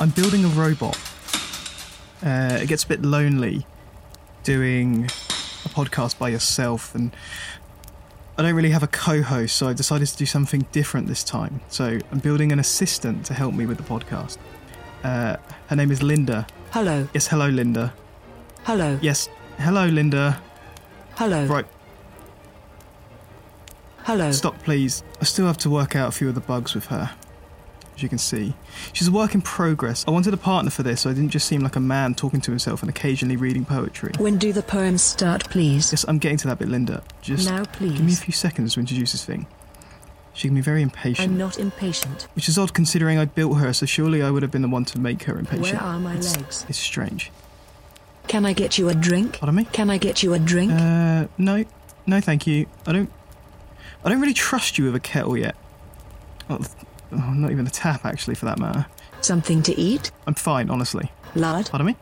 I'm building a robot. Uh, it gets a bit lonely doing a podcast by yourself, and I don't really have a co host, so I decided to do something different this time. So I'm building an assistant to help me with the podcast. Uh, her name is Linda. Hello. Yes, hello, Linda. Hello. Yes, hello, Linda. Hello. Right, Hello. stop, please. I still have to work out a few of the bugs with her. As you can see, she's a work in progress. I wanted a partner for this, so I didn't just seem like a man talking to himself and occasionally reading poetry. When do the poems start, please? Yes, I'm getting to that bit, Linda. Just Now, please. give me a few seconds to introduce this thing. She can be very impatient, I'm not impatient. which is odd considering I built her, so surely I would have been the one to make her impatient. Where are my it's, legs? It's strange. Can I get you a drink? Pardon me? Can I get you a drink? Uh, no, no, thank you. I don't. I don't really trust you with a kettle yet. Well, oh, not even a tap, actually, for that matter. Something to eat? I'm fine, honestly. Lard? Pardon me?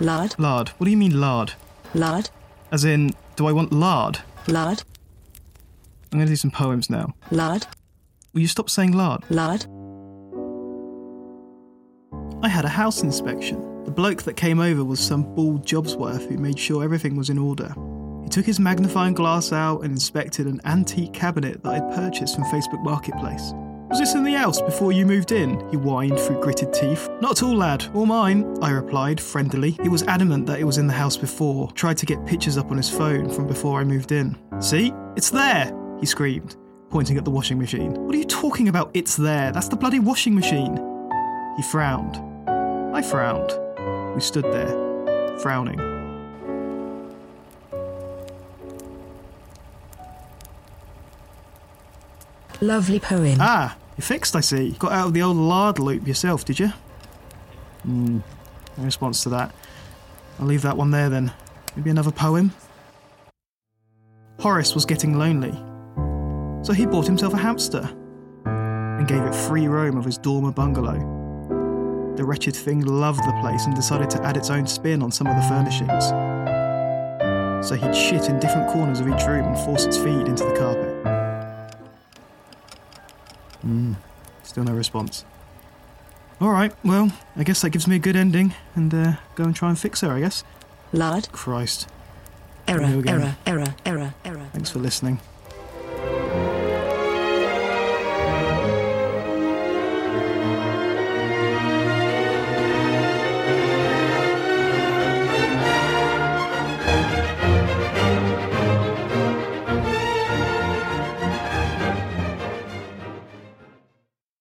Lard? Lard. What do you mean lard? Lard? As in, do I want lard? Lard? I'm going to do some poems now. Lard? Will you stop saying lard? Lard? I had a house inspection. The bloke that came over was some bald Jobsworth who made sure everything was in order. He took his magnifying glass out and inspected an antique cabinet that I'd purchased from Facebook Marketplace. Was this in the house before you moved in? He whined through gritted teeth. Not at all, lad. All mine, I replied, friendlily. He was adamant that it was in the house before, tried to get pictures up on his phone from before I moved in. See? It's there! He screamed, pointing at the washing machine. What are you talking about? It's there. That's the bloody washing machine. He frowned. I frowned. We stood there, frowning. Lovely poem. Ah, you fixed, I see. Got out of the old lard loop yourself, did you? Hmm. No response to that. I'll leave that one there then. Maybe another poem? Horace was getting lonely. So he bought himself a hamster and gave it free roam of his dormer bungalow. The wretched thing loved the place and decided to add its own spin on some of the furnishings. So he'd shit in different corners of each room and force its feed into the carpet. Hmm, still no response. Alright, well, I guess that gives me a good ending, and uh, go and try and fix her, I guess. Lard? Christ. Error, error, error, error, error. Thanks for listening.